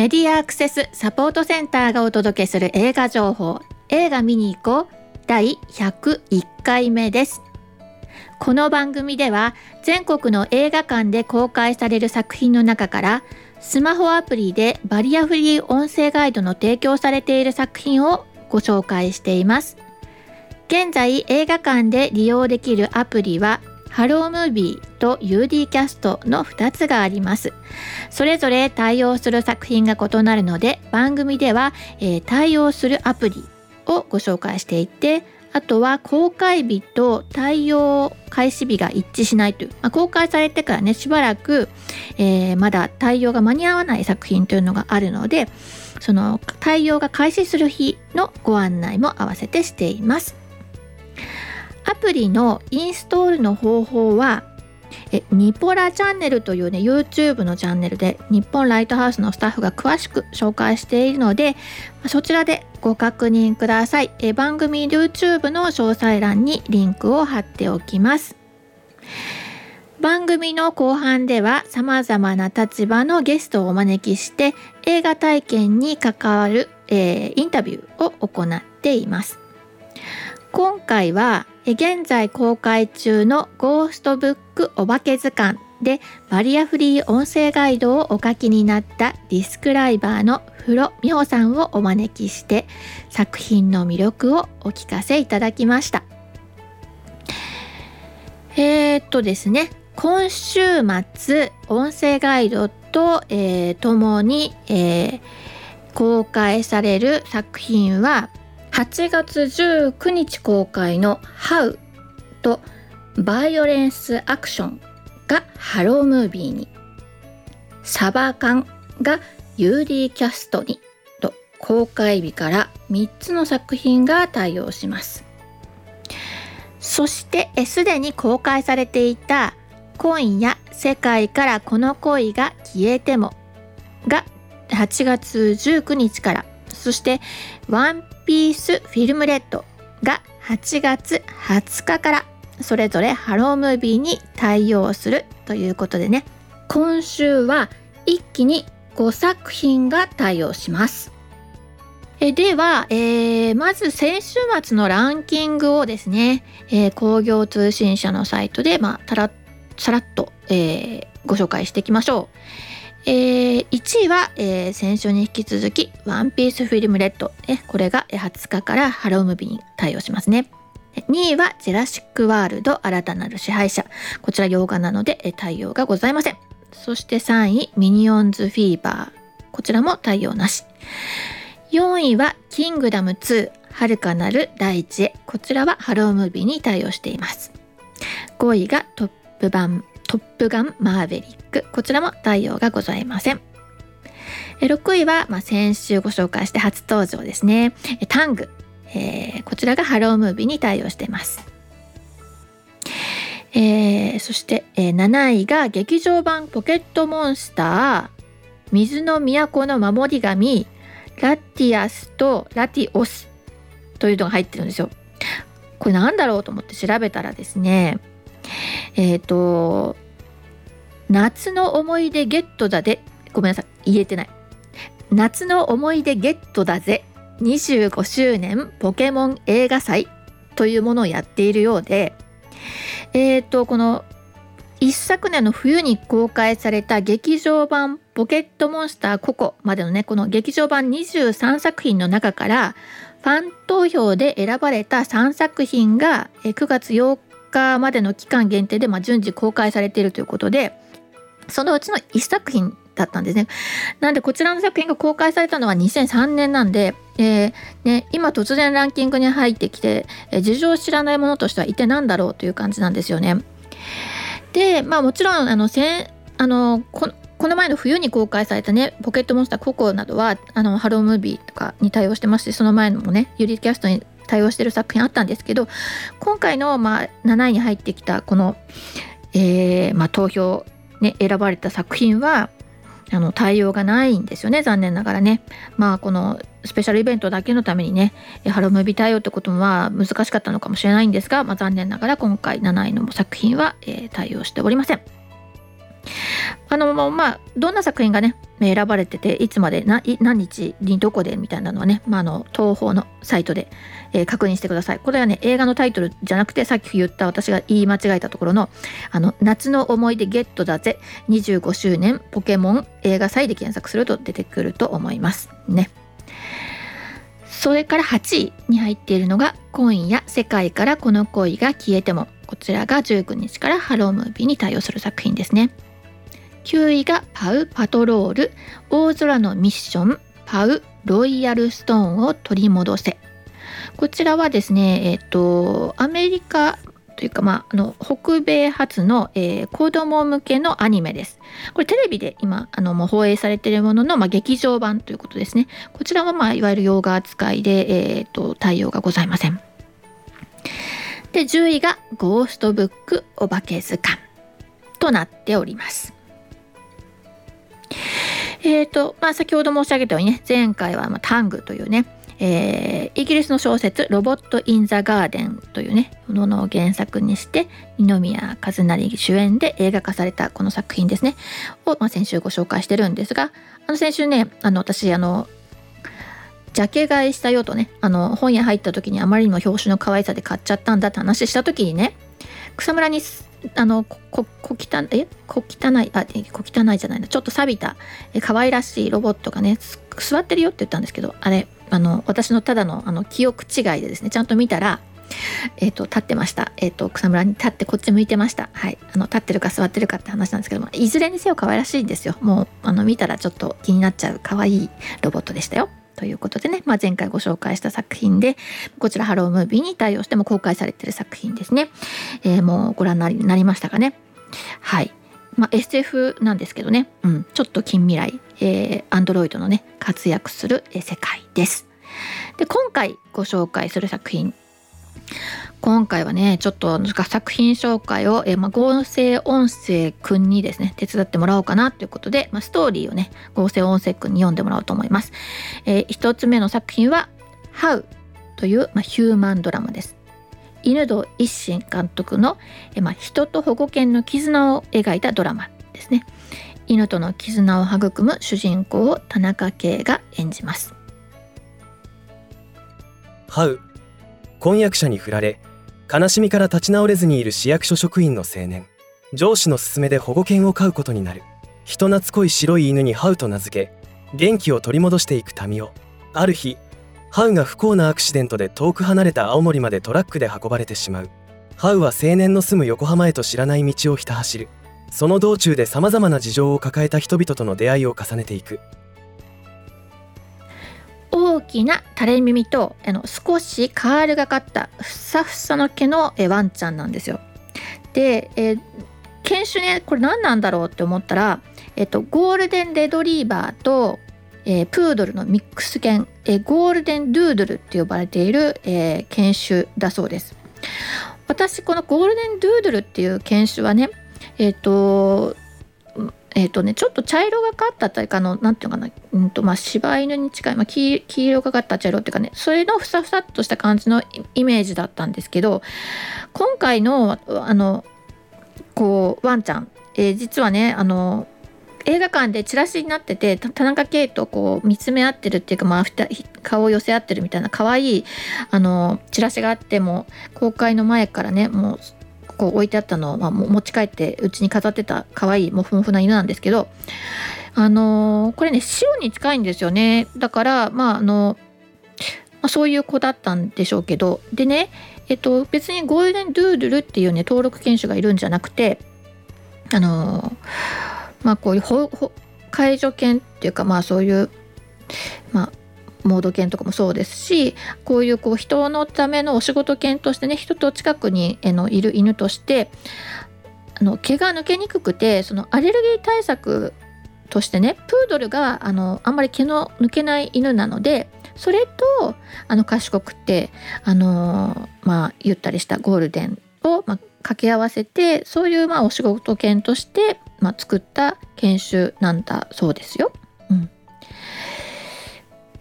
メディアアクセスサポートセンターがお届けする映画情報。映画見に行こう。第101回目です。この番組では全国の映画館で公開される作品の中からスマホアプリでバリアフリー音声ガイドの提供されている作品をご紹介しています。現在映画館で利用できるアプリはハロームービーと UD キャストの2つがあります。それぞれ対応する作品が異なるので番組では、えー、対応するアプリをご紹介していてあとは公開日と対応開始日が一致しないという、まあ、公開されてからねしばらく、えー、まだ対応が間に合わない作品というのがあるのでその対応が開始する日のご案内も合わせてしています。アプリのインストールの方法はえニポラチャンネルというね YouTube のチャンネルで日本ライトハウスのスタッフが詳しく紹介しているのでそちらでご確認ください。え番組 YouTube の詳細欄にリンクを貼っておきます。番組の後半では様々な立場のゲストをお招きして映画体験に関わる、えー、インタビューを行っています。今回は現在公開中のゴーストブックお化け図鑑でバリアフリー音声ガイドをお書きになったディスクライバーの風呂美穂さんをお招きして作品の魅力をお聞かせいただきました。えー、っとですね今週末音声ガイドと、え、ともに、えー、公開される作品は8月19日公開の「How」と「バイオレンス・アクション」がハロームービーに「サバカン」が UD キャストにと公開日から3つの作品が対応します。そしてすでに公開されていた「今夜世界からこの恋が消えても」が8月19日からそして「ワンピースフィルムレッドが8月20日からそれぞれハロームービーに対応するということでね今週は一気に5作品が対応しますえでは、えー、まず先週末のランキングをですね、えー、工業通信社のサイトで、まあ、たらさらっと、えー、ご紹介していきましょう。えー、1位は、えー、先週に引き続き「 ONE PIECE FILM RED」えこれが20日からハロームービーに対応しますね。2位は「ジュラシック・ワールド新たなる支配者」こちら洋画なので対応がございません。そして3位「ミニオンズ・フィーバー」こちらも対応なし。4位は「キングダム2遥かなる大地へ」こちらはハロームービーに対応しています。5位が「トップ版トップガンマーヴェリック。こちらも対応がございません。6位は、まあ、先週ご紹介して初登場ですね。タング、えー、こちらがハロームービーに対応しています。えー、そして、えー、7位が劇場版ポケットモンスター水の都の守り神ラティアスとラティオスというのが入ってるんですよ。これなんだろうと思って調べたらですねえっ、ー、と夏の思い出ゲットだでごめんなさい。言えてない。夏の思い出ゲットだぜ。25周年ポケモン映画祭。というものをやっているようで。えっ、ー、とこの一昨年の冬に公開された劇場版ポケットモンスターココまでのねこの劇場版23作品の中からファン投票で選ばれた3作品が9月8日までの期間限定で、まあ、順次公開されているということでそのうちの1作品だったんですね。なんでこちらの作品が公開されたのは2003年なんで、えー、ね、今突然ランキングに入ってきて、えー、事情を知らないものとしては一体何だろうという感じなんですよね。でまあもちろんあのせあのここの前の冬に公開されたね「ポケットモンスターココ」などはあのハロームービーとかに対応してますしその前のもねユリキャストに対応してる作品あったんですけど今回の、まあ、7位に入ってきたこの、えーまあ、投票、ね、選ばれた作品はあの対応がないんですよね残念ながらね。まあこのスペシャルイベントだけのためにねハロムービー対応ってことは難しかったのかもしれないんですが、まあ、残念ながら今回7位の作品は、えー、対応しておりません。あのまあどんな作品がね選ばれてていつまで何日にどこでみたいなのはね、まあ、あの東宝のサイトで、えー、確認してください。これはね映画のタイトルじゃなくてさっき言った私が言い間違えたところの「あの夏の思い出ゲットだぜ25周年ポケモン映画祭」で検索すると出てくると思いますね。それから8位に入っているのが「今夜世界からこの恋が消えても」こちらが19日からハロームービーに対応する作品ですね。9位がパウ・パトロール大空のミッションパウ・ロイヤルストーンを取り戻せ。こちらはですねえっ、とアメリカというか、まあ、あの北米発の、えー、子供向けのアニメです。これテレビで今あのもう放映されているものの、まあ、劇場版ということですね。こちらは、まあ、いわゆる洋画扱いで、えーと、対応がございません。で10位が「ゴーストブックお化け図鑑」となっております。えーとまあ、先ほど申し上げたようにね前回は、まあ、タングというね、えー、イギリスの小説「ロボット・イン・ザ・ガーデン」というねものを原作にして二宮和也主演で映画化されたこの作品ですね。を、まあ、先週ご紹介してるんですがあの先週ねあの私あのジャケ買いしたよとねあの本屋入った時にあまりにも表紙の可愛さで買っちゃったんだって話した時にね草むらにあのここ汚え？小汚いあ小汚いじゃないな。ちょっと錆びたえ可愛らしいロボットがね座ってるよって言ったんですけどあれあの私のただのあの記憶違いでですねちゃんと見たらえーと、立ってました、えーと、草むらに立ってこっち向いてました。はい。あの立ってるか座ってるかって話なんですけどもいずれにせよ可愛らしいんですよ。もうあの見たらちょっと気になっちゃう可愛いロボットでしたよ。ということでね、まあ、前回ご紹介した作品でこちらハロームービーに対応しても公開されてる作品ですね、えー、もうご覧になりましたかね。はい。まあ、SF なんですけどね、うん、ちょっと近未来、えー、アンドロイドのね活躍する世界です。で今回ご紹介する作品。今回はねちょっと作品紹介を、えー、まあ、合成音声くんにですね手伝ってもらおうかなということで、まあ、ストーリーをね合成音声くんに読んでもらおうと思います、えー、1つ目の作品は「How」という、まあ、ヒューマンドラマです。犬堂一心監督の、まあ、人と保護犬の絆を描いたドラマですね。犬との絆を育む主人公を田中圭が演じます。ハウ婚約者に振られ悲しみから立ち直れずにいる市役所職員の青年。上司の勧めで保護犬を飼うことになる。人懐っこい白い犬にハウと名付け元気を取り戻していく民を。ある日ハウが不幸なアクシデントで遠く離れた青森までトラックで運ばれてしまう。ハウは青年の住む横浜へと知らない道をひた走る。その道中でさまざまな事情を抱えた人々との出会いを重ねていく。大きな垂れ耳とあの少しカールがかったふさふさの毛のえワンちゃんなんですよ。で、えー、犬種ねこれ何なんだろうって思ったら、えっと、ゴールデンレドリーバーとえー、プードルのミックス犬、えー、ゴールデンドゥードルって呼ばれている、えー、犬種だそうです。私このゴールデンドゥードルっていう犬種はねえっ、とえっ、とねちょっと茶色がかったというかのなんていうかな、うんとまあ、柴犬に近い、まあ、黄色がかった茶色っていうかねそれのふさふさっとした感じのイメージだったんですけど今回のあのこうワンちゃん、えー、実はねあの映画館でチラシになってて田中圭とこう見つめ合ってるっていうか、まあ、顔を寄せ合ってるみたいな可愛いあのチラシがあっても公開の前からねもうこう置いてあったのを、まあ、持ち帰ってうちに飾ってた可愛いモフモフな犬なんですけどあのこれね白に近いんですよね。だからまああの、まあ、そういう子だったんでしょうけどでねえっと別にゴールデンドゥードゥルっていうね登録犬種がいるんじゃなくてあのまあこういう介助犬っていうかまあそういうまあモード犬とかもそうですしこういうこう人のためのお仕事犬としてね人と近くにのいる犬としてあの毛が抜けにくくてそのアレルギー対策としてねプードルがあのあんまり毛の抜けない犬なのでそれとあの賢くてあのまあゆったりしたゴールデンを、まあ、掛け合わせてそういうまあお仕事犬としてまあ、作った研修なんだそうですよ。うん、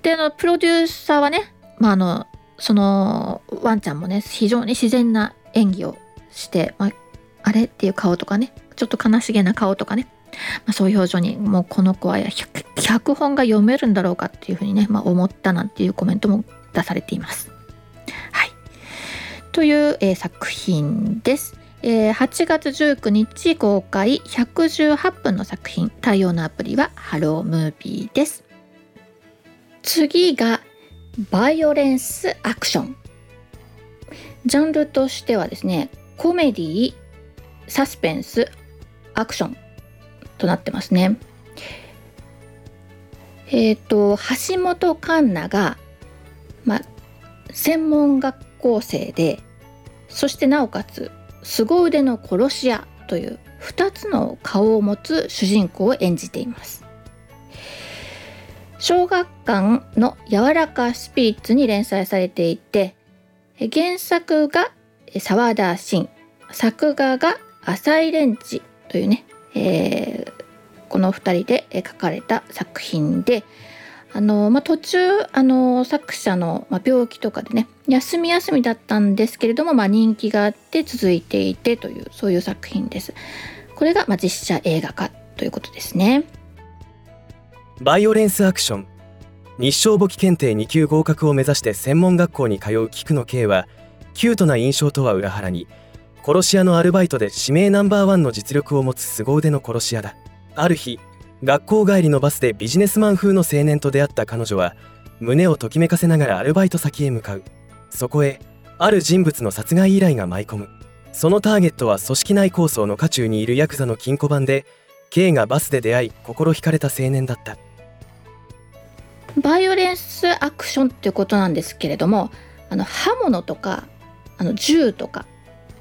であのプロデューサーはね、まあ、あのそのワンちゃんもね非常に自然な演技をして、まあ、あれっていう顔とかねちょっと悲しげな顔とかねまあ、そういう表情にもうこの子は脚本が読めるんだろうかっていうふうにね、まあ、思ったなんていうコメントも出されています。はい、という、えー、作品です。えー、8月19日公開118分の作品「太陽のアプリ」はハロームービーです。次がバイオレンスアクション。ジャンルとしてはですねコメディサスペンスアクションとなってますね。えっ、ー、と橋本環奈が、まあ、専門学校生でそしてなおかつ凄腕の殺し屋という2つの顔を持つ主人公を演じています。小学館の柔らかスピリッツに連載されていて原作が沢田真作画が浅井レンチというね、えー、この2人で書かれた作品であの、まあ、途中あの作者の、ま病気とかでね休み休みだったんですけれども、まあ、人気があって続いていてというそういう作品です。これが、まあ実写映画化ということですね。バイオレンスアクション日照簿記検定2級合格を目指して専門学校に通う菊野圭はキュートな印象とは裏腹に殺し屋のアルバイトで指名ナンバーワンの実力を持つ凄腕の殺し屋だある日学校帰りのバスでビジネスマン風の青年と出会った彼女は胸をときめかせながらアルバイト先へ向かう。そこへある人物の殺害依頼が舞い込む。そのターゲットは組織内構想の渦中にいるヤクザの金庫番で K がバスで出会い心惹かれた青年だった。バイオレンスアクションっていうことなんですけれどもあの刃物とかあの銃とか、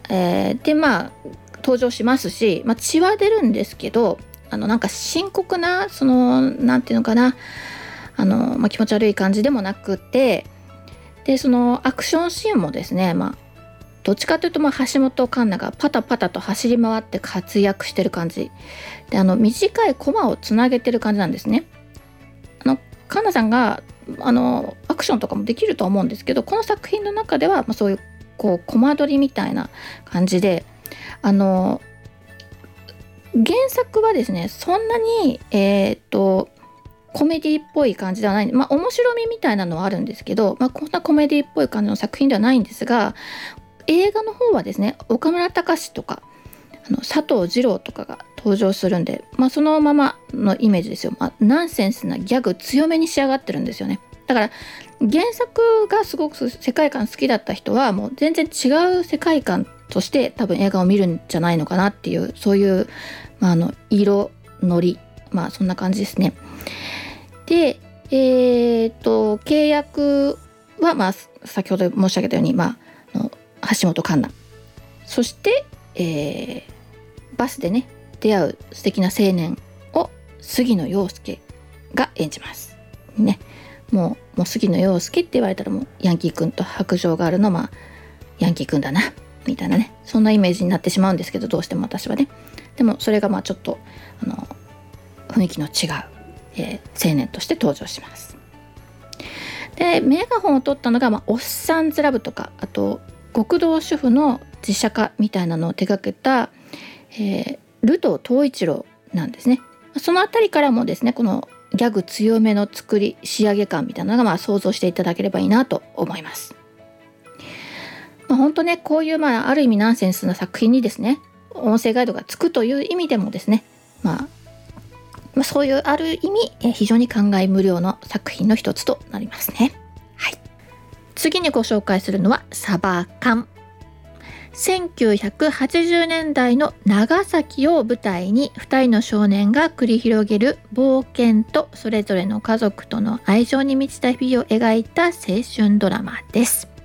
えー、でまあ登場しますし、まあ、血は出るんですけどあのなんか深刻なその何て言うのかな。あの、まあ、気持ち悪い感じでもなくて。でそのアクションシーンもですねまあどっちかというとまあ橋本環奈がパタパタと走り回って活躍してる感じ。であの短いコマをつなげてる感じなんですね。あの環奈さんがあのアクションとかもできると思うんですけどこの作品の中では、まあ、そういうこうコマ撮りみたいな感じであの原作はですねそんなにえっ、とコメディっぽい感じではないまあ面白みみたいなのはあるんですけど、まあ、こんなコメディっぽい感じの作品ではないんですが映画の方はですね岡村隆史とかあの佐藤二郎とかが登場するんで、まあ、そのままのイメージですよ、まあ、ナンセンスなギャグ強めに仕上がってるんですよね。だから原作がすごく世界観好きだった人はもう全然違う世界観として多分映画を見るんじゃないのかなっていうそういう、まあ、あの色のりまあそんな感じですね。でえー、っと契約は、まあ、先ほど申し上げたように、まあ、の橋本環奈そして、えー、バスでね出会う素敵な青年を杉野遥亮が演じます。ね、もうもう杉野遥亮って言われたらもうヤンキー君と白状があるのまあヤンキー君だなみたいなねそんなイメージになってしまうんですけどどうしても私はね。でもそれがまあちょっとあの雰囲気の違う、えー、青年として登場します。でメガホンを取ったのが、まあ、おっさんずラブとかあと極道主婦の実写化みたいなのを手掛けた、えー、ルト東一郎なんですね。その辺りからもですねこのギャグ強めの作り仕上げ感みたいなのがまあ想像していただければいいなと思います。まあ、本当ねこういうまあある意味ナンセンスな作品にですね音声ガイドがつくという意味でもですね、まあ、まあ、そういうある意味、非常に感慨無量の作品の一つとなりますね。はい、次にご紹介するのはサバカン。1980年代の長崎を舞台に2人の少年が繰り広げる冒険とそれぞれの家族との愛情に満ちた日々を描いた青春ドラマです。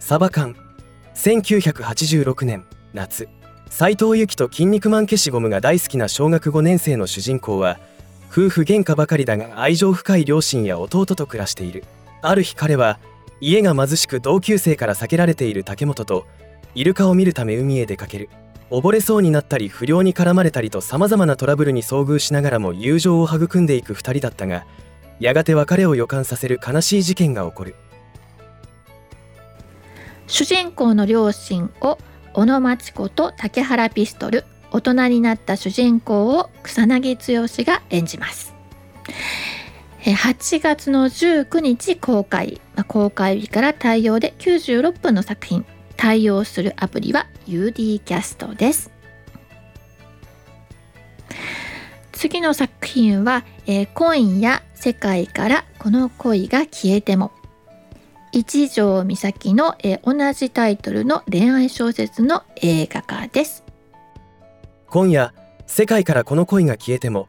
サバ缶。1986年夏。斎藤由貴と筋肉マン消しゴムが大好きな小学5年生の主人公は夫婦喧嘩ばかりだが愛情深い両親や弟と暮らしている。ある日彼は家が貧しく同級生から避けられている竹本とイルカを見るため海へ出かける。溺れそうになったり不良に絡まれたりとさまざまなトラブルに遭遇しながらも友情を育んでいく2人だったがやがて別れを予感させる悲しい事件が起こる。主人公の両親を小野町子と竹原ピストル大人になった主人公を草薙剛が演じます。8月の19日公開公開日から対応で96分の作品。対応するアプリは UD キャストです。次の作品は、えー、今夜世界からこの恋が消えても。一条美咲の、え、同じタイトルの恋愛小説の映画化です。今夜世界からこの恋が消えても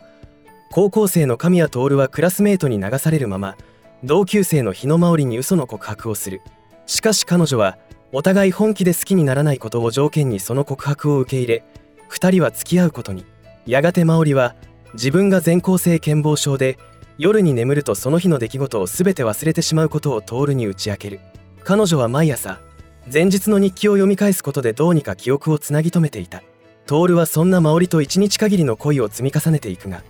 高校生の神谷徹はクラスメートに流されるまま同級生の日野真織に嘘の告白をする。しかし彼女はお互い本気で好きにならないことを条件にその告白を受け入れ2人は付き合うことに。やがて真織は自分が全校性健忘症で夜に眠るとその日の出来事を全て忘れてしまうことを徹に打ち明ける。彼女は毎朝前日の日記を読み返すことでどうにか記憶をつなぎ止めていた。徹はそんな真織と一日限りの恋を積み重ねていくが。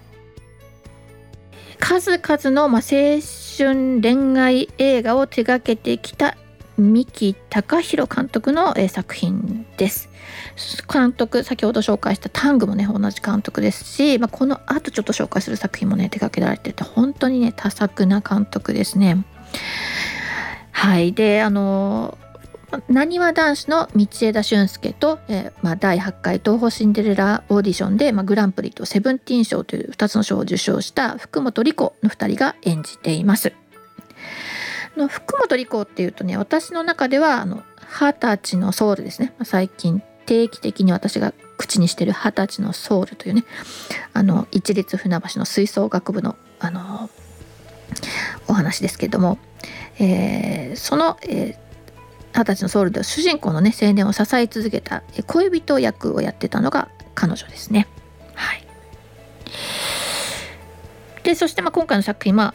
数々の、ま、青春恋愛映画を手掛けてきた三木隆弘監督の、作品です。監督先ほど紹介したタングもね同じ監督ですし、まあ、この後ちょっと紹介する作品もね手掛けられてて本当にね多作な監督ですね。はい。であのなにわ男子の道枝駿佑と、えーまあ、第8回東宝シンデレラオーディションで、まあ、グランプリとセブンティーン賞という2つの賞を受賞した福本莉子の2人が演じています。の福本莉子っていうとね私の中ではあの二十歳のソウルですね。最近定期的に私が口にしてる二十歳のソウルというねあの一律船橋の吹奏楽部のあのお話ですけれども、えー、その、えー二十歳のソウルで主人公のね青年を支え続けた恋人役をやってたのが彼女ですね。はい、でそしてまあ今回の作品ま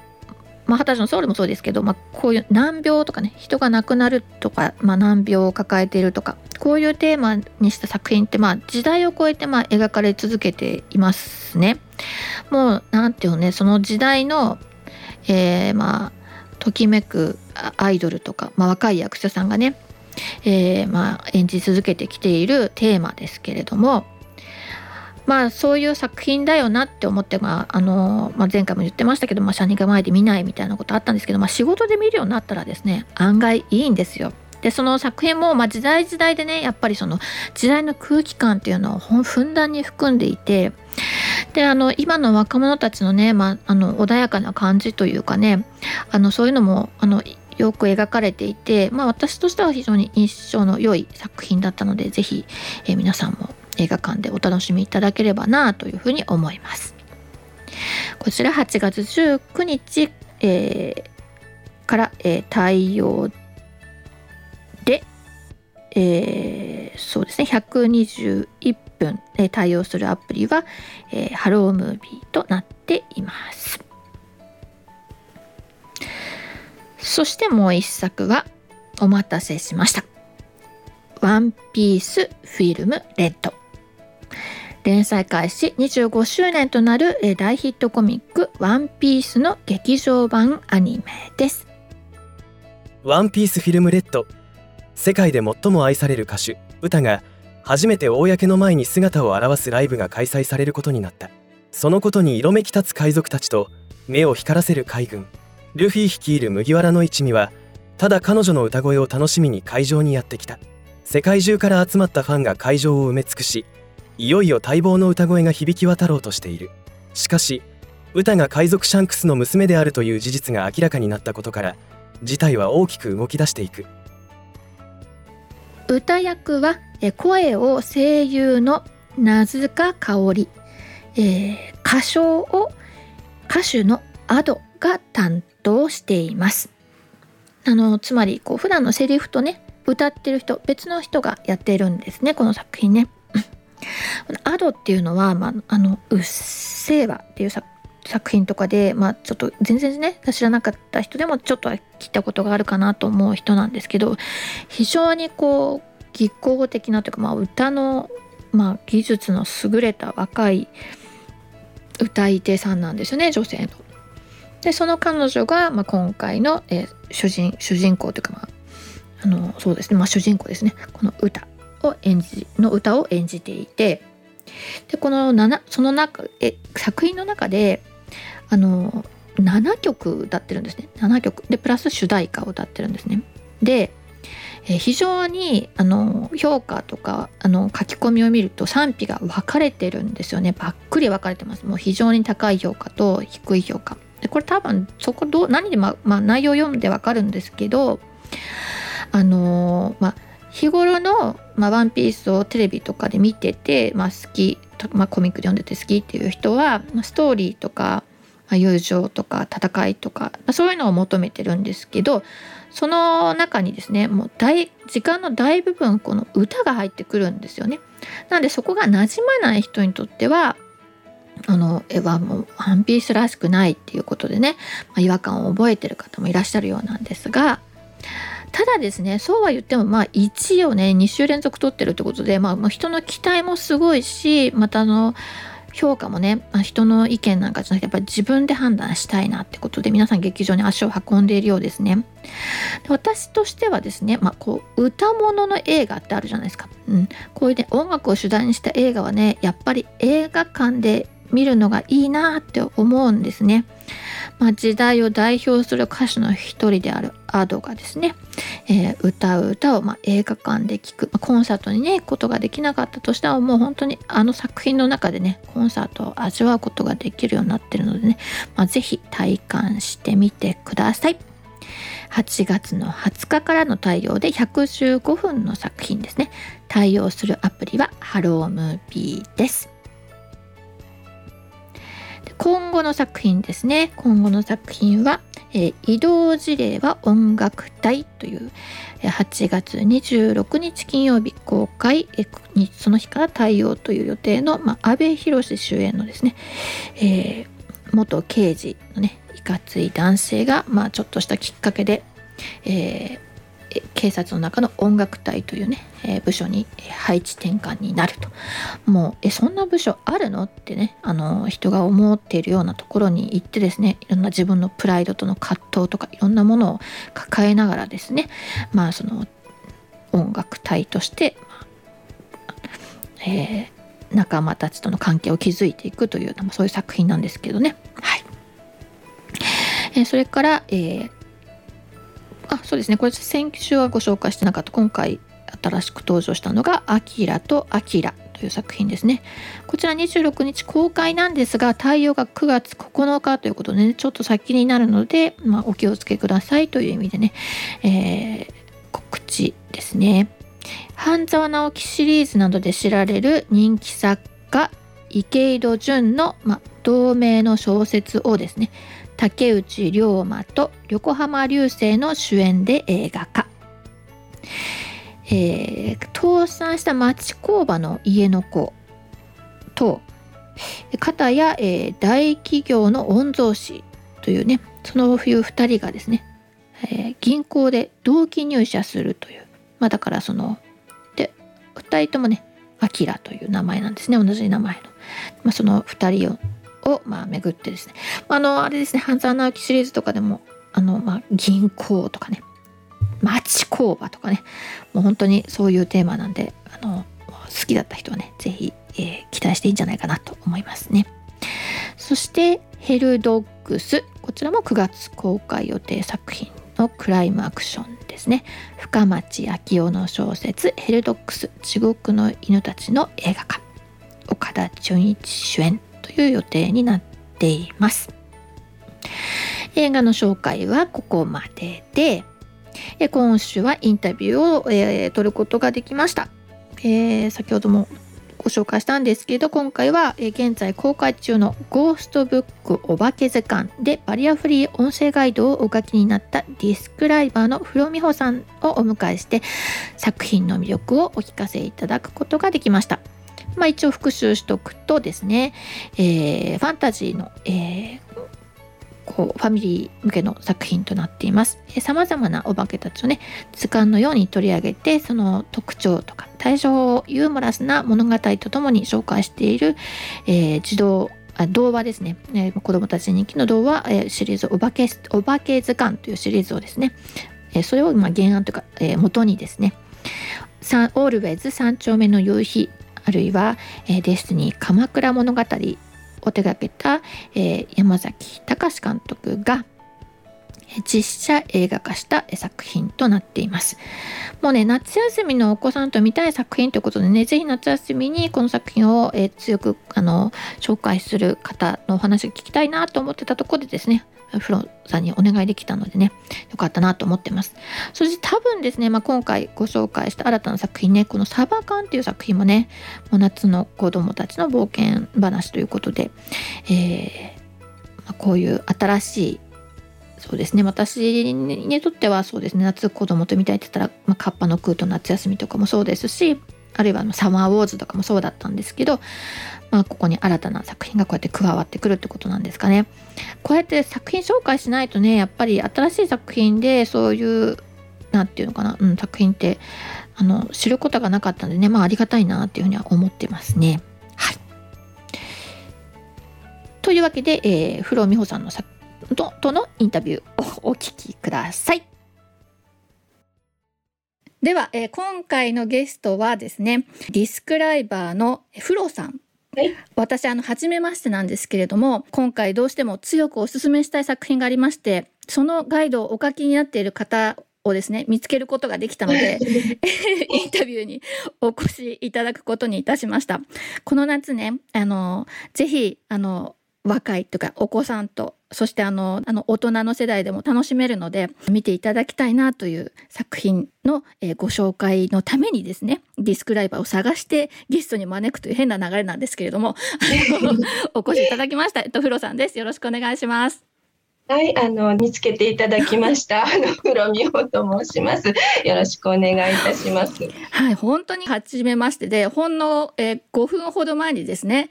まあ、二十歳のソウルもそうですけど、まあ、こういう難病とかね人が亡くなるとか、まあ、難病を抱えているとかこういうテーマにした作品ってまあ時代を超えてまあ描かれ続けていますね。もうなんていうのねその時代の、えー、まあときめくアイドルとか、まあ、若い役者さんがね、えー、まあ、演じ続けてきているテーマですけれどもまあそういう作品だよなって思って、まああのまあ、前回も言ってましたけど、まあ、シャニが前で見ないみたいなことあったんですけど、まあ、仕事で見るようになったらですね案外いいんですよ。でその作品も、まあ、時代時代でねやっぱりその時代の空気感っていうのをふんだんに含んでいてであの今の若者たちのね、まあ、あの穏やかな感じというかねあのそういうのもあのよく描かれていて、まあ、私としては非常に印象の良い作品だったので是非、えー、皆さんも映画館でお楽しみいただければなというふうに思います。こちら8月19日、えー、から、えー、対応で、えー、そうですね121分、えー、対応するアプリは、えー、ハロームービーとなっています。そしてもう一作はお待たせしました。 ONE PIECE FILM RED。連載開始25周年となる大ヒットコミックワンピースの劇場版アニメです。ワンピースフィルムレッド。世界で最も愛される歌手、歌が初めて公の前に姿を現すライブが開催されることになった。そのことに色めき立つ海賊たちと目を光らせる海軍。ルフィ率いる麦わらの一味はただ彼女の歌声を楽しみに会場にやってきた世界中から集まったファンが会場を埋め尽くしいよいよ待望の歌声が響き渡ろうとしている。しかし歌が海賊シャンクスの娘であるという事実が明らかになったことから事態は大きく動き出していく。歌役は声を声優の名塚香織、えー、歌唱を歌手の Ado が担当しています。あのつまりこう普段のセリフとね歌ってる人別の人がやってるんですねこの作品ね。アドっていうのは、まあ、あの「うっせぇわ」っていう作品とかで、まあ、ちょっと全然ね知らなかった人でもちょっとは聞いたことがあるかなと思う人なんですけど非常にこう技巧的なというか、まあ、歌の、まあ、技術の優れた若い歌い手さんなんですよね女性の。でその彼女が、まあ、今回の、えー、主人主人公というか、まあ、あのそうですね、まあ、主人公ですねこの歌を演じの歌を演じていてでこの7その中え作品の中であの7曲歌ってるんですね。7曲。でプラス主題歌を歌ってるんですね。でえ非常にあの評価とかあの書き込みを見ると賛否が分かれてるんですよね。ばっくり分かれてます。もう非常に高い評価と低い評価。でこれ多分そこどう何でま、まあ、内容読んで分かるんですけどあのまあ日頃の、まあ、ワンピースをテレビとかで見てて、まあ、好きまあ、コミックで読んでて好きっていう人はまストーリーとか友情とか戦いとか、まあ、そういうのを求めてるんですけどその中にですねもう大時間の大部分この歌が入ってくるんですよね。なんでそこが馴染まない人にとってはあの絵はもうワンピースらしくないっていうことでね、まあ、違和感を覚えてる方もいらっしゃるようなんですがただですねそうは言ってもまあ1位をね2週連続取ってるってことで、まあ、人の期待もすごいしまたあの評価もね、まあ、人の意見なんかじゃなくてやっぱり自分で判断したいなってことで皆さん劇場に足を運んでいるようですね。で私としてはですね、まあ、こう歌物の映画ってあるじゃないですか。うん、こういうね音楽を主題にした映画はねやっぱり映画館で見るのがいいなって思うんですね。まあ、時代を代表する歌手の一人であるアドがですね、えー、歌う歌をま映画館で聴く、まあ、コンサートにね行くことができなかったとしてももう本当にあの作品の中でねコンサートを味わうことができるようになってるのでね、まあ、ぜひ体感してみてください。8月の20日からの対応で115分の作品ですね対応するアプリはハロームービーです今後の作品ですね。今後の作品は、移動事例は音楽隊という8月26日金曜日公開その日から対応という予定の、まあ、安倍博主演のですね、えー、元刑事のねいかつい男性が、まあ、ちょっとしたきっかけで、えー、警察の中の音楽隊というね、えー、部署に配置転換になると。もうえそんな部署あるの？ってねあの人が思っているようなところに行ってですねいろんな自分のプライドとの葛藤とかいろんなものを抱えながらですねまあその音楽隊として、えー、仲間たちとの関係を築いていくというそういう作品なんですけどね。はい。え、それから、えー、あそうですね。これ先週はご紹介してなかった。今回新しく登場したのが「アキラとアキラ」という作品ですね。こちら26日公開なんですが対応が9月9日ということで、ね、ちょっと先になるので、まあ、お気をつけくださいという意味でね、えー、告知ですね。半沢直樹シリーズなどで知られる人気作家池井戸潤の、まあ、同名の小説をですね竹内涼真と横浜流星の主演で映画化、えー、倒産した町工場の家の子と片や、えー、大企業の御曹司というねその冬2人がですね、えー、銀行で同期入社するというまあだからそので2人ともねアキラという名前なんですね。同じ名前の、まあ、その2人をを、まあ、巡ってですね、あの、あれですね、半沢直樹シリーズとかでも、あの、まあ、銀行とかね、町工場とかね、もう本当にそういうテーマなんで、あの、好きだった人はね、是非、えー、期待していいんじゃないかなと思いますね。そして、ヘルドッグス、こちらも9月公開予定作品のクライムアクションですね。深町昭夫の小説、ヘルドッグス、地獄の犬たちの映画化。岡田准一主演という予定になっています映画の紹介はここまでで今週はインタビューを、えー、取ることができました、えー、先ほどもご紹介したんですけど今回は、え、現在公開中の「ゴーストブックお化け図鑑」でバリアフリー音声ガイドをお書きになったディスクライバーの風呂美穂さんをお迎えして作品の魅力をお聞かせいただくことができました。まあ、一応復習しとくとですね、えー、ファンタジーの、えー、こうファミリー向けの作品となっています。さまざまなお化けたちをね図鑑のように取り上げてその特徴とか対象をユーモラスな物語とともに紹介している、えー、児童あ童話ですね、えー、子供たち人気の童話、えー、シリーズお化けお化け図鑑というシリーズをですね、えー、それをま原案というか、えー、元にですね「 ALWAYS三丁目の夕日あるいは、えー、 DESTINY鎌倉物語を手掛けた、えー、山崎貴監督が実写映画化した作品となっています。もうね夏休みのお子さんと見たい作品ということでね是非夏休みにこの作品を、え、強くあの紹介する方のお話を聞きたいなと思ってたところでですね風呂さんにお願いできたのでねよかったなと思ってます。そして多分ですね、まあ、今回ご紹介した新たな作品ねこの「サバカン」っていう作品もねもう夏の子供たちの冒険話ということで、えーまあ、こういう新しいそうですね私にとってはそうですね夏子供と見たいって言ったら、まあ、カッパの空と夏休みとかもそうですしあるいはサマーウォーズとかもそうだったんですけど、まあ、ここに新たな作品がこうやって加わってくるってことなんですかね。こうやって作品紹介しないとねやっぱり新しい作品でそういう何て言うのかな、うん、作品ってあの知ることがなかったんでねまあありがたいなっていうふうには思ってますね。はい、というわけで、えー、風呂美穂さんの作ととのインタビューをお聞きください。では、えー、今回のゲストはですねディスクライバーのフロさん。はい、私あの初めましてなんですけれども今回どうしても強くお勧めしたい作品がありましてそのガイドをお書きになっている方をですね見つけることができたので インタビューにお越しいただくことにいたしました。この夏ねあのぜひあの若いとかお子さんとそしてあのあの大人の世代でも楽しめるので見ていただきたいなという作品の、えー、ご紹介のためにですねディスクライバーを探してゲストに招くという変な流れなんですけれども お越しいただきましたえっと風呂さんですよろしくお願いしますはい、あの見つけていただきました。あの風呂美穂と申します。よろしくお願いいたします。はい、本当に初めましてで、ほんの、えー、5分ほど前にですね、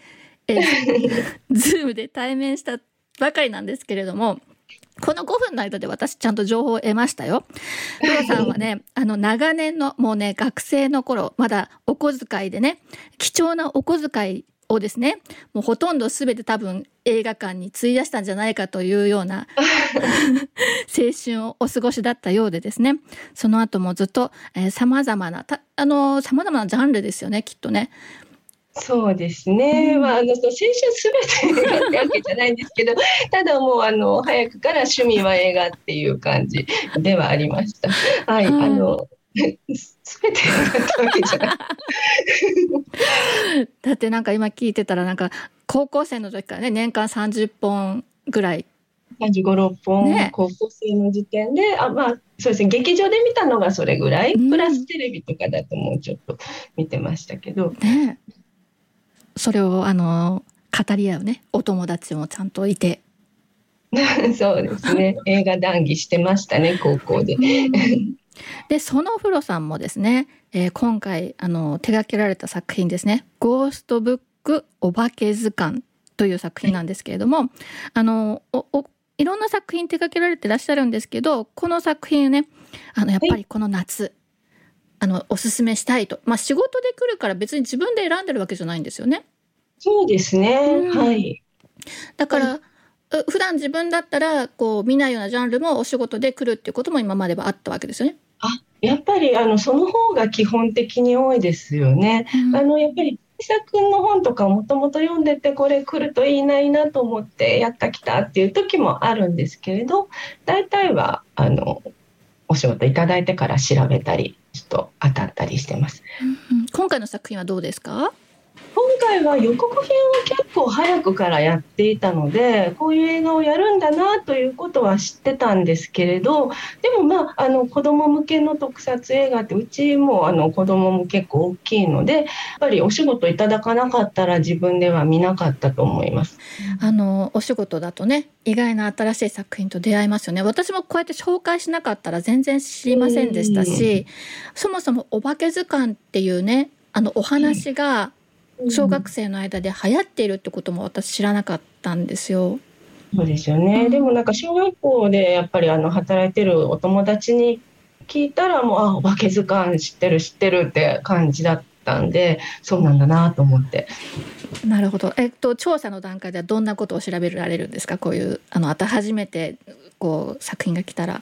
えー、ズームで対面したばかりなんですけれども、この5分の間で私ちゃんと情報を得ましたよ。風呂さんはね、あの長年のもうね、学生の頃、まだお小遣いでね、貴重なお小遣いをですね、もうほとんど全て多分映画館に費やしたんじゃないかというような 青春をお過ごしだったようでですね、その後もずっと、えー、様々な、たあの、様々なジャンルですよね、きっとね。そうですね、うん、まあ、あの青春すべてってわけじゃないんですけど ただもうあの早くから趣味は映画っていう感じではありました。はい、あの すべてだったわけじゃない。だってなんか今聞いてたらなんか高校生の時からね年間30本ぐらい。35、6本、ね、高校生の時点で、あまあそうですね、劇場で見たのがそれぐらい、うん、プラステレビとかだともうちょっと見てましたけど。ね、それをあの語り合うねお友達もちゃんといて。そうですね。映画談義してましたね高校で。でそのフロさんもですね、えー、今回あの手掛けられた作品ですね「ゴーストブックお化け図鑑」という作品なんですけれども、あのおいろんな作品手掛けられてらっしゃるんですけどこの作品ねあのやっぱりこの夏、はいあのおすすめしたいと、まあ、仕事で来るから別に自分で選んでるわけじゃないんですよね。そうですね、うん、はいだから、はい、普段自分だったらこう見ないようなジャンルもお仕事で来るっていうことも今まではあったわけですよね。あやっぱりあのその方が基本的に多いですよね。うん、あのやっぱり伊佐君の本とかもともと読んでてこれ来るといいないなと思ってやったきたっていう時もあるんですけれど大体はあのお仕事いただいてから調べたりちょっと当たったりしてます。うん、今回の作品はどうですか？今回は予告編を結構早くからやっていたのでこういう映画をやるんだなということは知ってたんですけれどでもまああの子ども向けの特撮映画ってうちもあの子どもも結構大きいのでやっぱりお仕事いただかなかったら自分では見なかったと思います。あのお仕事だとね意外な新しい作品と出会いますよね私もこうやって紹介しなかったら全然知りませんでしたしそもそも「お化け図鑑」っていうねあのお話が小学生の間で流行っているってことも私知らなかったんですよ。そうですよね、うん、でもなんか小学校でやっぱりあの働いてるお友達に聞いたらもう「あお化け図鑑知ってる知ってる」って感じだったんでそうなんだなと思って。なるほど。えっと調査の段階ではどんなことを調べられるんですか？こういうあのあた初めてこう作品が来たら。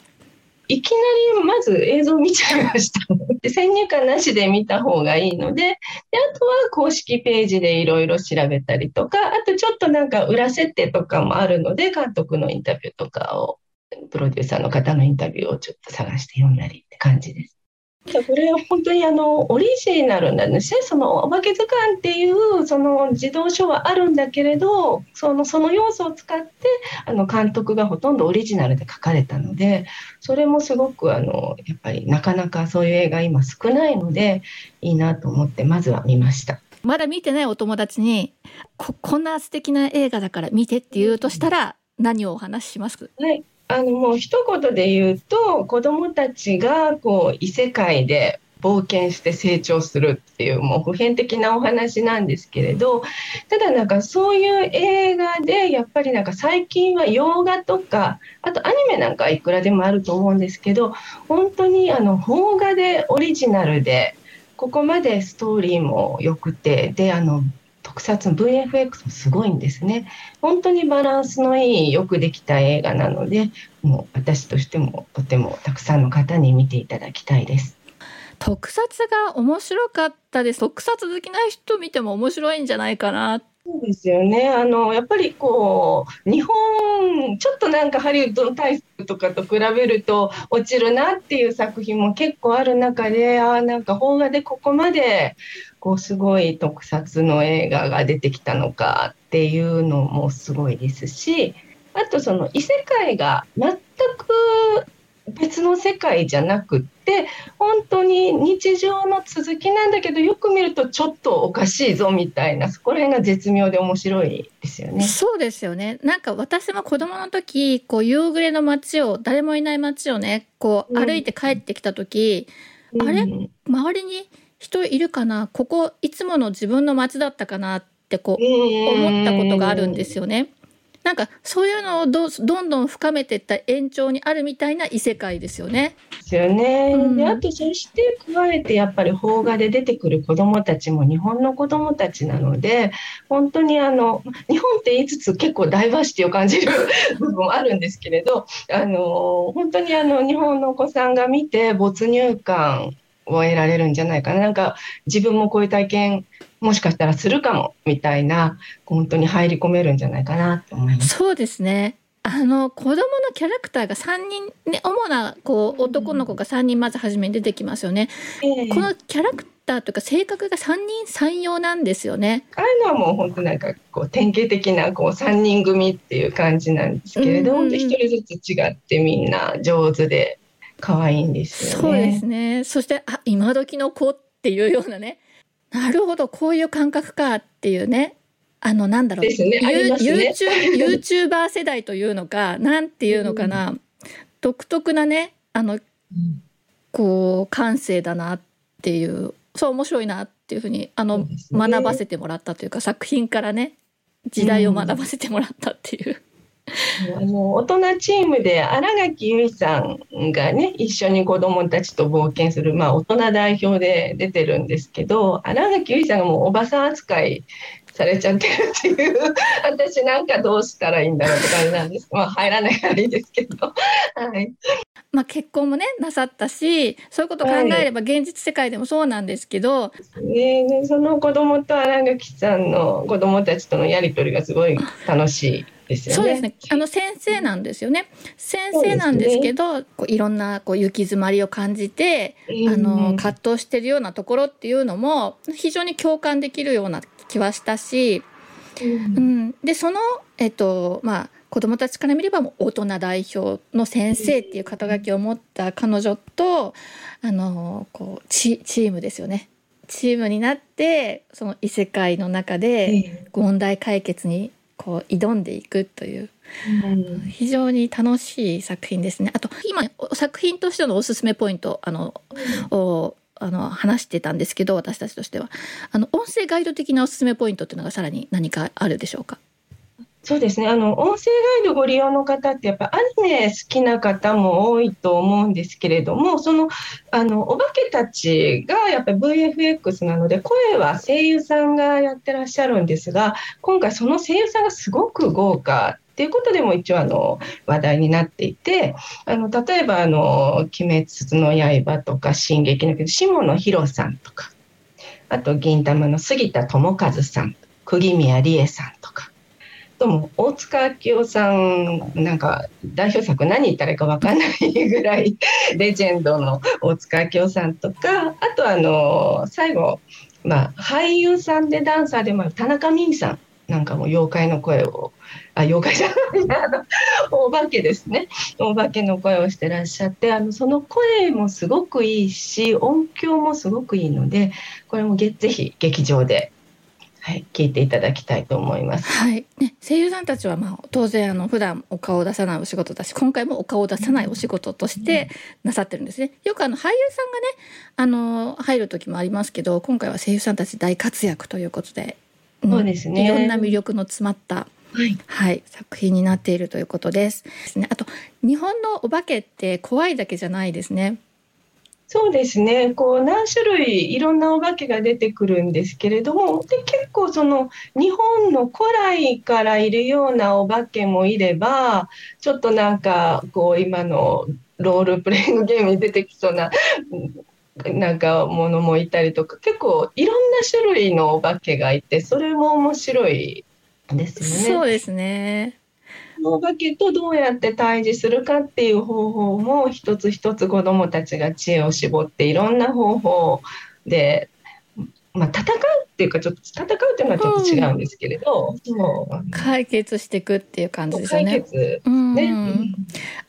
いきなりまず映像見ちゃいました。先入観なしで見た方がいいので、であとは公式ページでいろいろ調べたりとか、あとちょっとなんか裏設定とかもあるので、監督のインタビューとかを、プロデューサーの方のインタビューをちょっと探して読んだりって感じです。これは本当にあのオリジナルなんですね。そのお化け図鑑っていうその児童書はあるんだけれど、そのその要素を使ってあの監督がほとんどオリジナルで書かれたので、それもすごくあのやっぱりなかなかそういう映画今少ないのでいいなと思ってまずは見ました。まだ見てないお友達にここんな素敵な映画だから見てって言うとしたら何をお話しします？はい。あのもう一言で言うと子どもたちがこう異世界で冒険して成長するっていうもう普遍的なお話なんですけれどただなんかそういう映画でやっぱりなんか最近は洋画とかあとアニメなんかいくらでもあると思うんですけど本当にあの邦画でオリジナルでここまでストーリーも良くてであの特撮 VFX もすごいんですね。本当にバランスのいいよくできた映画なのでもう私としてもとてもたくさんの方に見ていただきたいです。特撮が面白かったです特撮好きな人見ても面白いんじゃないかなそうですよね。あのやっぱりこう日本ちょっとなんかハリウッドのタイプとかと比べると落ちるなっていう作品も結構ある中であなんか邦画でここまでこうすごい特撮の映画が出てきたのかっていうのもすごいですしあとその異世界が全く別の世界じゃなくって本当に日常の続きなんだけどよく見るとちょっとおかしいぞみたいなそこら辺が絶妙で面白いですよね。そうですよね。なんか私も子供の時こう夕暮れの街を誰もいない街をねこう歩いて帰ってきた時、あれ？うん周りに人いるかな？ここいつもの自分の街だったかな？ってこう思ったことがあるんですよね。なんかそういうのをどどんどん深めていった延長にあるみたいな異世界ですよね。ですよね。うんであとそして加えてやっぱり邦画で出てくる子どもたちも日本の子どもたちなので本当にあの日本って言いつつ結構ダイバーシティを感じる部分もあるんですけれどあの本当にあの日本のお子さんが見て没入感を得られるんじゃないかな。なんか自分もこういう体験もしかしたらするかもみたいな本当に入り込めるんじゃないかなと思います。そうですね。あの子供のキャラクターが3人ね主なこう男の子が3人まず初めに出てきますよね。ええこのキャラクターとか性格が3人三様なんですよね。ああいうのはもう本当なんかこう典型的なこう3人組っていう感じなんですけれど、うんうん人ずつ違ってみんな上手で可愛いんですよね。そうですね。そしてあ今時の子っていうようなね。なるほど。こういう感覚かっていうね。あのなんだろう、ですね。ありますね。YouTube YouTuber 世代というのかなんていうのかな、独特なねあのうん。こう感性だなっていうそう面白いなっていうふうにあそのね。学ばせてもらったというか作品からね時代を学ばせてもらったっていう。あの大人チームで新垣結衣さんがね一緒に子どもたちと冒険する、まあ、大人代表で出てるんですけど新垣結衣さんがもうおばさん扱いされちゃってるっていう 私なんかどうしたらいいんだろうって感じなんです。まあ入らないからいいですけど、はい、まあ、結婚もねなさったしそういうことを考えれば現実世界でもそうなんですけど、ね。でその子供と新垣さんの子供たちとのやり取りがすごい楽しいですよね。そうですね。あの先生なんですよね。先生なんですけどこういろんなこう行き詰まりを感じてあの葛藤してるようなところっていうのも非常に共感できるような気はしたし、うん。うん、でその、えっとまあ、子どもたちから見ればもう大人代表の先生っていう肩書きを持った彼女とあのこうチチームですよね。チームになってその異世界の中でえ。問題解決にこう挑んでいくというえうん。非常に楽しい作品ですね。あと今お作品としてのおすすめポイントあのをあの話してたんですけど私たちとしては。あの音声ガイド的なおすすめポイントっていうのがさらに何かあるでしょうか？そうですねあの音声ガイドご利用の方ってやっぱアニメ好きな方も多いと思うんですけれどもそのあのお化けたちがやっぱり VFX なので声は声優さんがやってらっしゃるんですが今回その声優さんがすごく豪華っていうことでも一応あの話題になっていてあの例えばあの「鬼滅の刃」とか「進撃の巨人」下野紘さんとかあと銀魂の杉田智和さん釘宮理恵さんとか。とも大塚明夫さんなんか代表作何言ったらいいか分かんないぐらいレジェンドの大塚明夫さんとかあとあの最後、まあ、俳優さんでダンサーでもある田中泯さんなんかも妖怪の声をあ妖怪じゃないあのお化けですね。お化けの声をしてらっしゃってあのその声もすごくいいし音響もすごくいいのでこれもぜひ劇場ではい、聞いていただきたいと思います。はい、ね、声優さんたちはまあ当然あの普段お顔を出さないお仕事だし、今回もお顔を出さないお仕事としてなさってるんですね。よくあの俳優さんがね、あの入る時もありますけど、今回は声優さんたち大活躍ということで、うん、そうですね。いろんな魅力の詰まったはい、はい、作品になっているということです。ですね、あと日本のお化けって怖いだけじゃないですね。そうですねこう何種類いろんなお化けが出てくるんですけれどもで結構その日本の古来からいるようなお化けもいればちょっとなんかこう今のロールプレイングゲームに出てきそうななんかものもいたりとか結構いろんな種類のお化けがいてそれも面白いですよね。そうですねお化けとどうやって対峙するかっていう方法も一つ一つ子どもたちが知恵を絞っていろんな方法で、まあ、戦うっていうかちょっと戦うっていうのはちょっと違うんですけれど、うん、解決していくっていう感じですよね。解決ね、うん、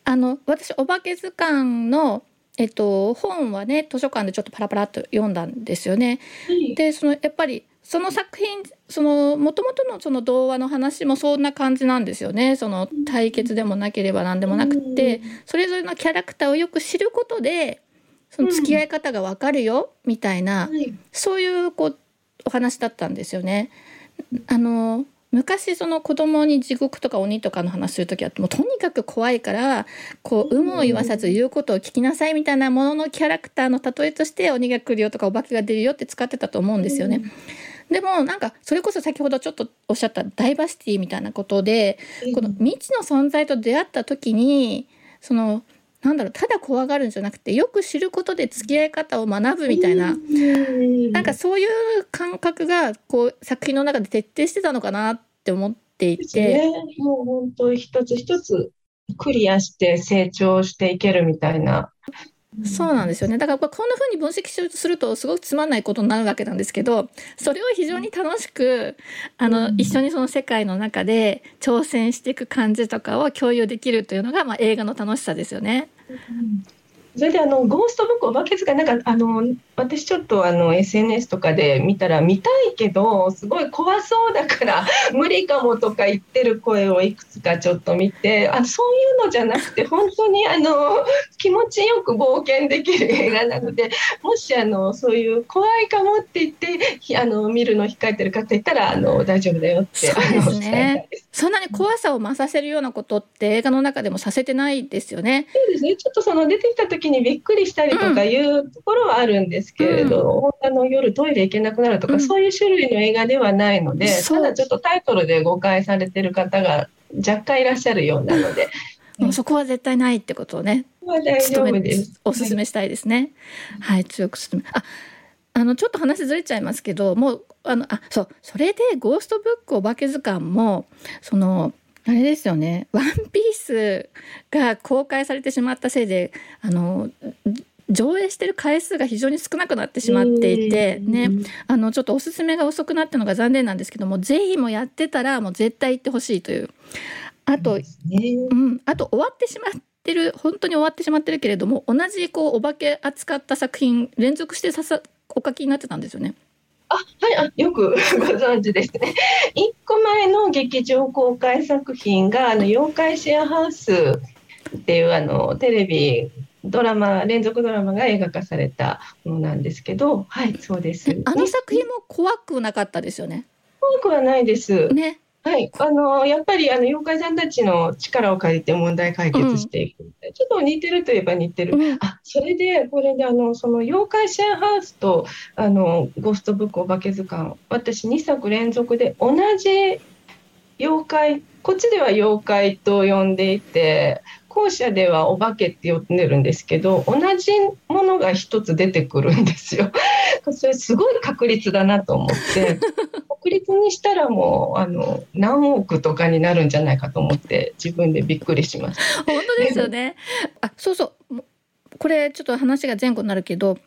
あの私お化け図鑑のえっと、本はね図書館でちょっとパラパラっと読んだんですよね。はい、でそのやっぱりその作品その元々のその童話の話もそんな感じなんですよね。その対決でもなければ何でもなくてそれぞれのキャラクターをよく知ることでその付き合い方がわかるよみたいな、そういうこうお話だったんですよね。あの昔その子供に地獄とか鬼とかの話する時はもうとにかく怖いからこう有無を言わさず言うことを聞きなさいみたいなもののキャラクターの例えとして鬼が来るよとかお化けが出るよって使ってたと思うんですよね。でもなんかそれこそ先ほどちょっとおっしゃったダイバーシティみたいなことで、この未知の存在と出会った時にそのなんだろうただ怖がるんじゃなくてよく知ることで付き合い方を学ぶみたいな、なんかそういう感覚がこう作品の中で徹底してたのかなって思っていて。ね、もう本当一つ一つクリアして成長していけるみたいなそうなんですよね。だからこんな風に分析するとすごくつまんないことになるわけなんですけどそれを非常に楽しくあの、一緒にその世界の中で挑戦していく感じとかを共有できるというのが、まあ、映画の楽しさですよね。それであのゴーストブックお化け図鑑なんかあの私ちょっとあの SNS とかで見たら見たいけどすごい怖そうだから 無理かもとか言ってる声をいくつかちょっと見てあそういうのじゃなくて本当にあの気持ちよく冒険できる映画なのでもしあのそういう怖いかもって言ってあの見るの控えてる方いたらあの大丈夫だよってそうですね。そんなに怖さを増させるようなことって映画の中でもさせてないですよね。そうですね。ちょっとその出てきた時にびっくりしたりとかいうところはあるんですけれど、うん、あの夜トイレ行けなくなるとか、うん、そういう種類の映画ではないので、ただちょっとタイトルで誤解されてる方が若干いらっしゃるようなので。もうそこは絶対ないってことをね。大丈夫です。お勧めしたいですね。はい、はい、強く勧め。あ、あのちょっと話ずれちゃいますけど、もうあのあそうそれでゴーストブックお化け図鑑もそのあれですよね「ワンピースが公開されてしまったせいであの上映してる回数が非常に少なくなってしまっていて、ね、あのちょっとおすすめが遅くなったのが残念なんですけどもぜひもやってたらもう絶対行ってほしいという。あと、ね、うん、あと終わってしまってる本当に終わってしまってるけれども同じこうお化け扱った作品連続してささお書きになってたんですよね。あはいあよく ご存知ですね。1個前の劇場公開作品が「あの妖怪シェアハウス」っていうあのテレビドラマ連続ドラマが映画化されたものなんですけどはいそうです。あの作品も怖くなかったですよね。怖くはないです。ね。はい、あのやっぱりあの妖怪さんたちの力を借りて問題解決していく、うん、ちょっと似てるといえば似てる、うん、あそれでこれであのその妖怪シェアハウスとあのゴーストブックお化け図鑑私2作連続で同じ妖怪こっちでは妖怪と呼んでいて後者ではお化けって呼んでるんですけど同じものが一つ出てくるんですよ。それすごい確率だなと思って 確率にしたらもうあの何億とかになるんじゃないかと思って自分でびっくりしました。本当ですよねあそうそうこれちょっと話が前後になるけど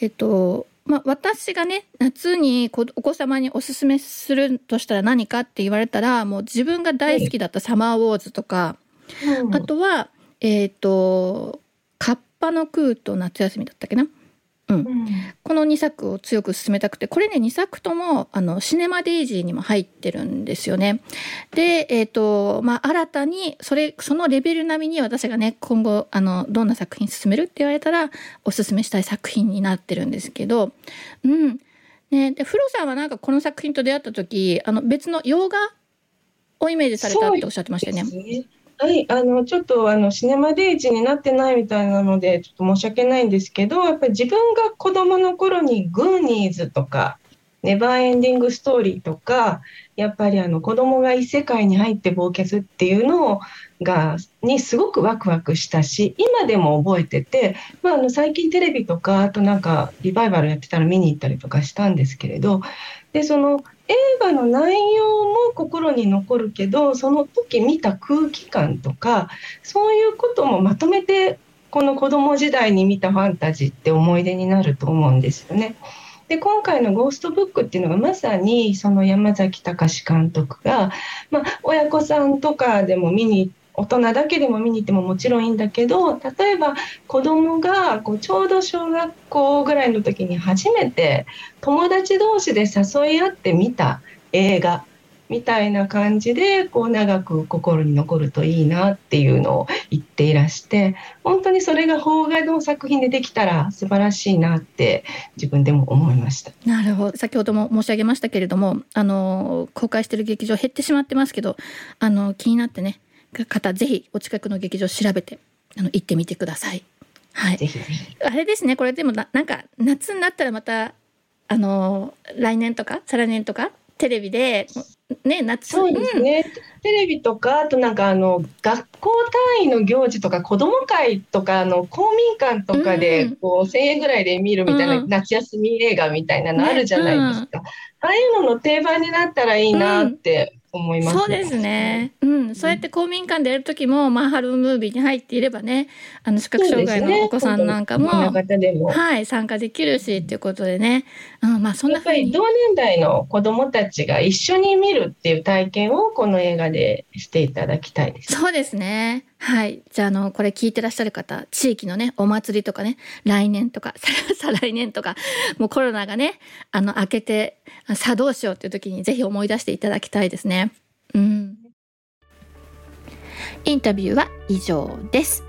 えっとまあ、私がね夏にお子様におすすめするとしたら何かって言われたらもう自分が大好きだった「サマーウォーズ」とか、うん、あとはえっ、ー、と「カッパの空と夏休み」だったっけな？うん、この2作を強く進めたくてこれね2作ともあのシネマデイジーにも入ってるんですよね。で、えーとまあ、新たにそれそのレベル並みに私がね今後あのどんな作品進めるって言われたらおすすめしたい作品になってるんですけど、うん。ね、でフロさんはなんかこの作品と出会った時あの別の洋画をイメージされたっておっしゃってましたよね。はい、あのちょっとあのシネマデイジになってないみたいなのでちょっと申し訳ないんですけどやっぱり自分が子どもの頃にグーニーズとかネバーエンディングストーリーとかやっぱりあの子供が異世界に入って冒険するっていうのをがにすごくワクワクしたし今でも覚えてて、まあ、あの最近テレビとかあとなんかリバイバルやってたら見に行ったりとかしたんですけれどでその映画の内容も心に残るけどその時見た空気感とかそういうこともまとめてこの子供時代に見たファンタジーって思い出になると思うんですよね。で今回の「ゴーストブック」っていうのがまさにその山崎隆監督が、まあ、親子さんとかでも見に大人だけでも見に行ってももちろんいいんだけど例えば子供がこがちょうど小学校ぐらいの時に初めて友達同士で誘い合って見た映画みたいな感じでこう長く心に残るといいなっていうのを言っていらして本当にそれが邦画の作品でできたら素晴らしいなって自分でも思いました。なるほど。先ほども申し上げましたけれどもあの公開してる劇場減ってしまってますけどあの気になってね方ぜひお近くの劇場調べてあの行ってみてください。はい。あれですね。これでもななんか夏になったらまたあの来年とか再来年とかテレビでね夏そうですね、うん、テレビとかあとなんかあの学校単位の行事とか子ども会とかあの公民館とかでこう、1,000円ぐらいで見るみたいな、夏休み映画みたいなのあるじゃないですか、ねうん、ああいうのの定番になったらいいなって思います、そうですね。うん、そうやって公民館でやる時も、まあ、ハルムービーに入っていればね。あの視覚障害のお子さんなんかも。ね、もはい、参加できるし、っていうことでね。うん、まあ、そんなやっぱり同年代の子供たちが一緒に見るっていう体験を、この映画でしていただきたいです。そうですね。はい。じゃあ、あの、これ聞いてらっしゃる方、地域のね、お祭りとかね、来年とか、再来年とか、もうコロナがね、あの、明けて、さあどうしようっていう時にぜひ思い出していただきたいですね。うん。インタビューは以上です。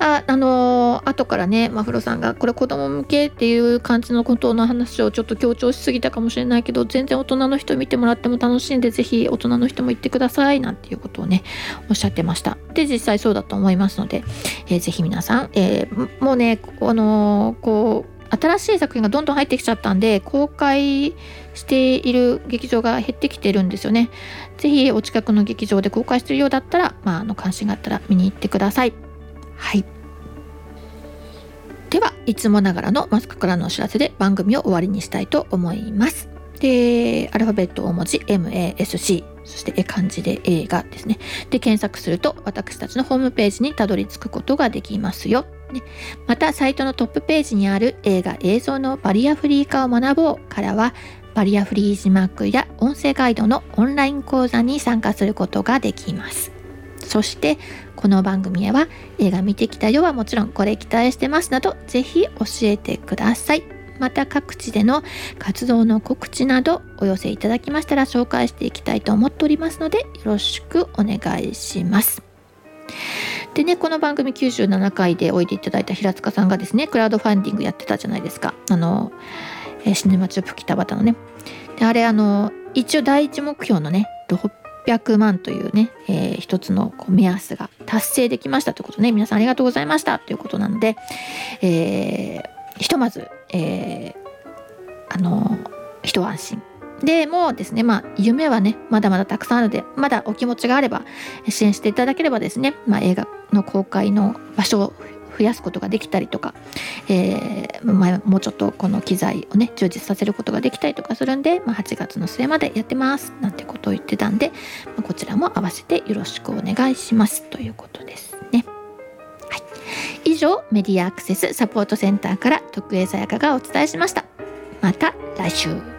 ああのー、後からねマフロさんがこれ子供向けっていう感じのことの話をちょっと強調しすぎたかもしれないけど全然大人の人見てもらっても楽しいんでぜひ大人の人も行ってくださいなんていうことをねおっしゃってましたで実際そうだと思いますので、えー、ぜひ皆さん、えー、もうねあのー、こう新しい作品がどんどん入ってきちゃったんで公開している劇場が減ってきてるんですよねぜひお近くの劇場で公開してるようだったら、まあ、あの関心があったら見に行ってください。はい。ではいつもながらのマスクからのお知らせで番組を終わりにしたいと思います。でアルファベット大文字 MASC そして漢字で映画ですね。で検索すると私たちのホームページにたどり着くことができますよ。ね、またサイトのトップページにある映画映像のバリアフリー化を学ぼうからはバリアフリー字幕や音声ガイドのオンライン講座に参加することができます。そしてこの番組へは映画見てきたよはもちろんこれ期待してますなどぜひ教えてください。また各地での活動の告知などお寄せいただきましたら紹介していきたいと思っておりますのでよろしくお願いします。でねこの番組97回でおいでいただいた平塚さんがですねクラウドファンディングやってたじゃないですかあのえー、シネマチュープ北畑のね。で、あれ、あの、一応第一目標のね、600万というね、えー、一つのこう目安が達成できましたということね、皆さんありがとうございました。ということなので、えー、ひとまず、えー、あの、一安心。でもうですねまあ夢はねまだまだたくさんあるのでまだお気持ちがあれば支援していただければですね、まあ、映画の公開の場所を増やすことができたりとか、えーまあ、もうちょっとこの機材をね充実させることができたりとかするんで、まあ、8月の末までやってますなんてことを言ってたんで、まあ、こちらも合わせてよろしくお願いしますということですね。はい、以上メディアアクセスサポートセンターから徳江さやかがお伝えしました。また来週。